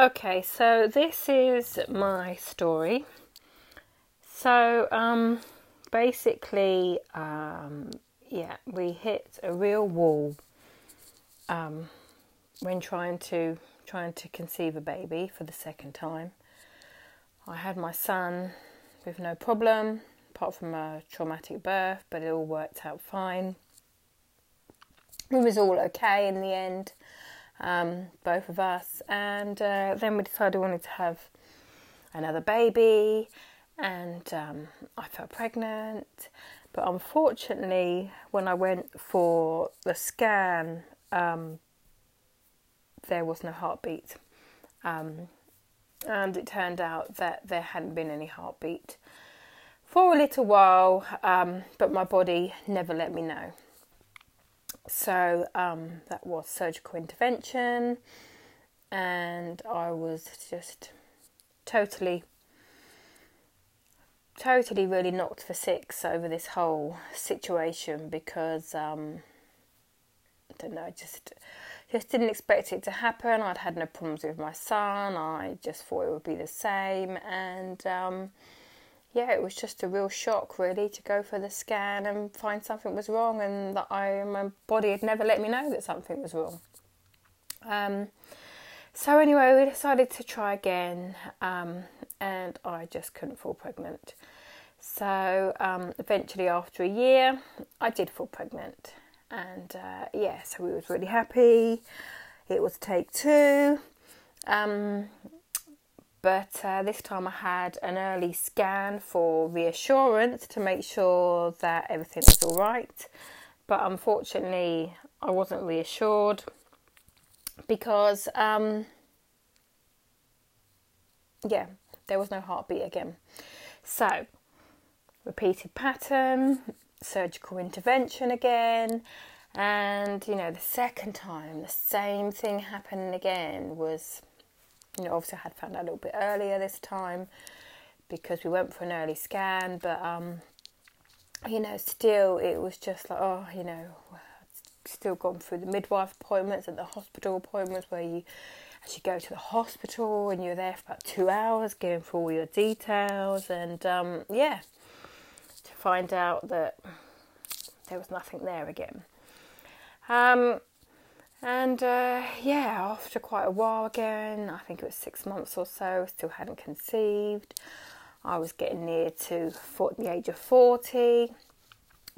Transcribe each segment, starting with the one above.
Okay, so this is my story. So, um, basically, um, yeah, we hit a real wall um, when trying to trying to conceive a baby for the second time. I had my son with no problem, apart from a traumatic birth, but it all worked out fine. It was all okay in the end um, both of us. And uh, then we decided we wanted to have another baby, and um, I felt pregnant. But unfortunately, when I went for the scan, um, there was no heartbeat. Um, and it turned out that there hadn't been any heartbeat for a little while, um, but my body never let me know. So um, that was surgical intervention, and I was just totally, totally really knocked for six over this whole situation because um, I don't know, I just just didn't expect it to happen. I'd had no problems with my son. I just thought it would be the same, and um, yeah, it was just a real shock, really, to go for the scan and find something was wrong, and that I my body had never let me know that something was wrong. Um, so anyway, we decided to try again, um, and I just couldn't fall pregnant. So um, eventually, after a year, I did fall pregnant, and uh, yeah, so we was really happy. It was take two. Um, but uh, this time I had an early scan for reassurance to make sure that everything was all right. But unfortunately, I wasn't reassured because, um, yeah, there was no heartbeat again. So, repeated pattern, surgical intervention again, and you know, the second time, the same thing happened again was you know, obviously I had found out a little bit earlier this time because we went for an early scan, but um, you know, still it was just like, oh, you know, still gone through the midwife appointments and the hospital appointments where you actually go to the hospital and you're there for about two hours going through all your details and um, yeah, to find out that there was nothing there again. Um, and uh, yeah, after quite a while again, I think it was six months or so, still hadn't conceived. I was getting near to the age of 40.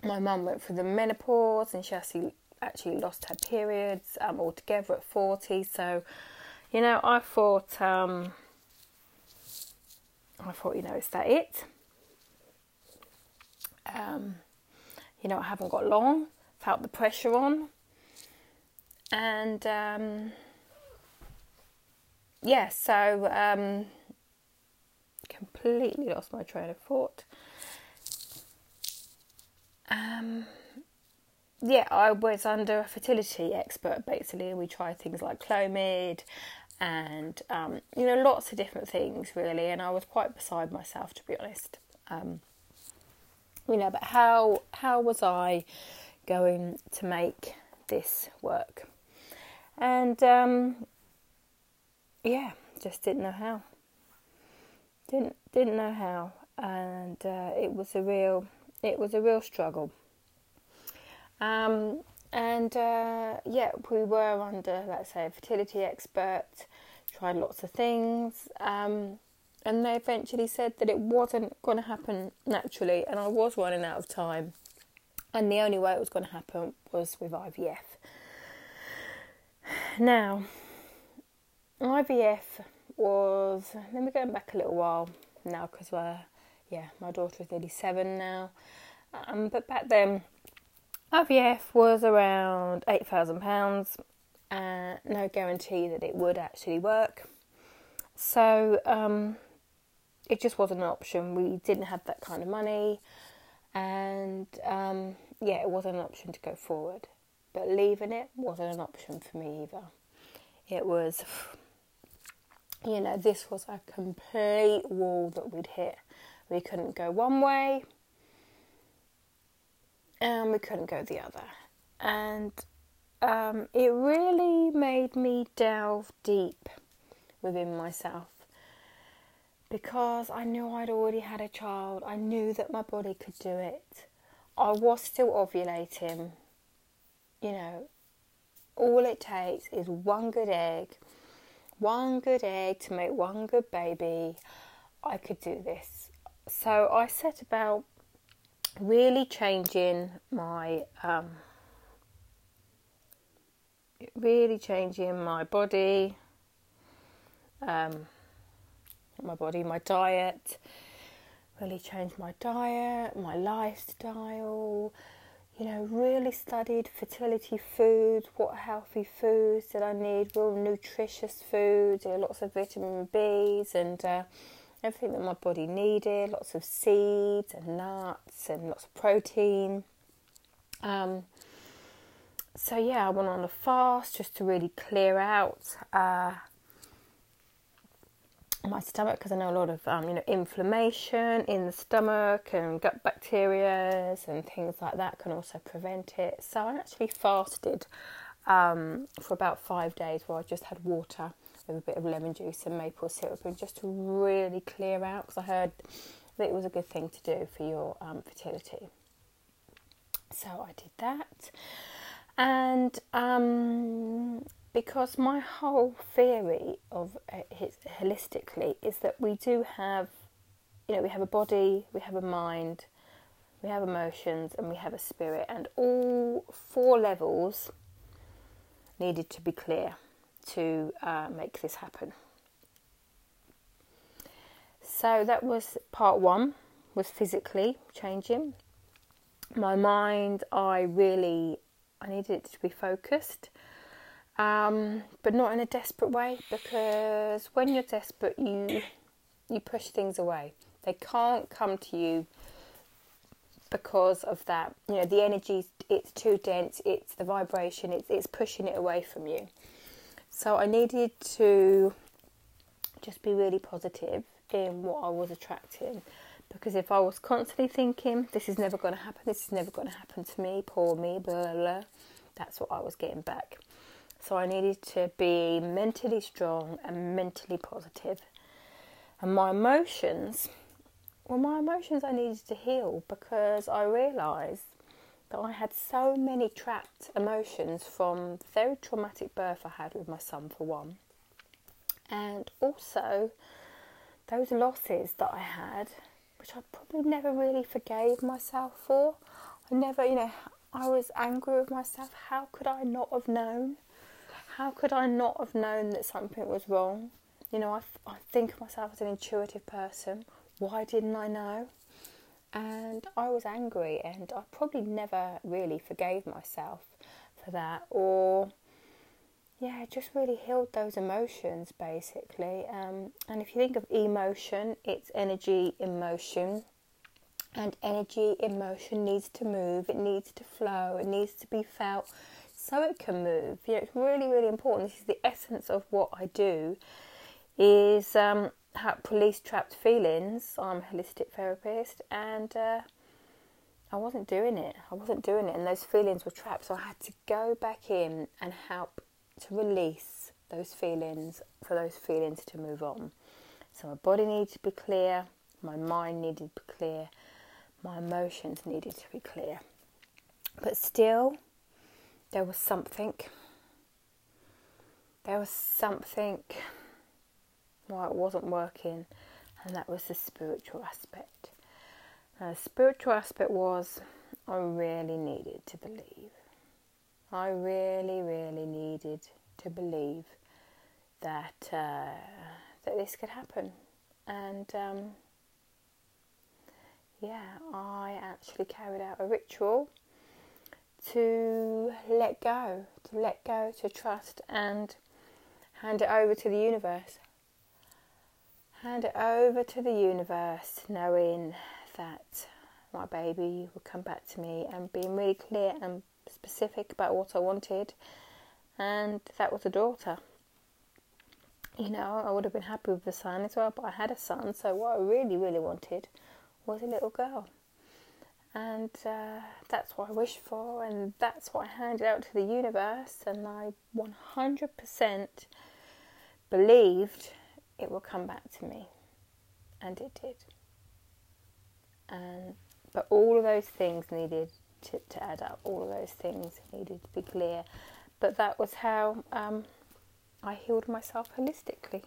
My mum went through the menopause and she actually, actually lost her periods um, altogether at 40. So, you know, I thought, um, I thought, you know, is that it? Um, you know, I haven't got long, felt the pressure on and um, yeah, so um, completely lost my train of thought. Um, yeah, I was under a fertility expert basically, and we tried things like Clomid and um, you know lots of different things really, and I was quite beside myself to be honest. Um, you know, but how how was I going to make this work? And um, yeah, just didn't know how. Didn't didn't know how, and uh, it was a real it was a real struggle. Um, and uh, yeah, we were under, let's say, a fertility expert, tried lots of things, um, and they eventually said that it wasn't going to happen naturally, and I was running out of time, and the only way it was going to happen was with IVF. Now, IVF was, let me go back a little while now because we're, yeah, my daughter is nearly seven now. Um, but back then, IVF was around £8,000, uh, no guarantee that it would actually work. So um, it just wasn't an option. We didn't have that kind of money, and um, yeah, it wasn't an option to go forward. But leaving it wasn't an option for me either. It was, you know, this was a complete wall that we'd hit. We couldn't go one way and we couldn't go the other. And um, it really made me delve deep within myself because I knew I'd already had a child. I knew that my body could do it. I was still ovulating. You know, all it takes is one good egg, one good egg to make one good baby. I could do this. So I set about really changing my um, really changing my body, um, my body, my diet, really changed my diet, my lifestyle, you know, really studied fertility foods, what healthy foods did I need, real nutritious foods, you know, lots of vitamin Bs and uh, everything that my body needed, lots of seeds and nuts and lots of protein. Um, so yeah, I went on a fast just to really clear out uh, my stomach because I know a lot of um, you know inflammation in the stomach and gut bacteria and things like that can also prevent it. So I actually fasted um, for about five days where I just had water with a bit of lemon juice and maple syrup and just to really clear out because I heard that it was a good thing to do for your um, fertility. So I did that. And um, because my whole theory of it holistically is that we do have, you know, we have a body, we have a mind, we have emotions, and we have a spirit, and all four levels needed to be clear to uh, make this happen. So that was part one, was physically changing. My mind, I really I needed it to be focused, um, but not in a desperate way because when you're desperate, you you push things away. They can't come to you because of that. You know, the energy it's too dense. It's the vibration. It's it's pushing it away from you. So I needed to just be really positive in what I was attracting because if I was constantly thinking, this is never going to happen, this is never going to happen to me, poor me, blah, blah, blah, that's what I was getting back. So I needed to be mentally strong and mentally positive. And my emotions, well, my emotions I needed to heal because I realised that I had so many trapped emotions from the very traumatic birth I had with my son, for one. And also those losses that I had which I probably never really forgave myself for. I never, you know, I was angry with myself. How could I not have known? How could I not have known that something was wrong? You know, I, I think of myself as an intuitive person. Why didn't I know? And I was angry, and I probably never really forgave myself for that, or yeah, just really healed those emotions basically. Um, and if you think of emotion, it's energy in motion. And energy in motion needs to move, it needs to flow, it needs to be felt so it can move. You know, it's really, really important. This is the essence of what I do is um, release trapped feelings. I'm a holistic therapist and uh, I wasn't doing it. I wasn't doing it and those feelings were trapped. So I had to go back in and help to release those feelings, for those feelings to move on. So my body needed to be clear, my mind needed to be clear, my emotions needed to be clear. But still, there was something. There was something why it wasn't working, and that was the spiritual aspect. Now, the spiritual aspect was I really needed to believe. I really, really needed to believe that uh, that this could happen, and um, yeah, I actually carried out a ritual to let go, to let go, to trust, and hand it over to the universe. Hand it over to the universe, knowing that my baby would come back to me and being really clear and specific about what I wanted, and that was a daughter. You know, I would have been happy with the son as well, but I had a son, so what I really, really wanted was a little girl. And uh, that's what I wished for, and that's what I handed out to the universe, and I 100% believed it will come back to me, and it did. And but all of those things needed to, to add up. All of those things needed to be clear. But that was how um, I healed myself holistically.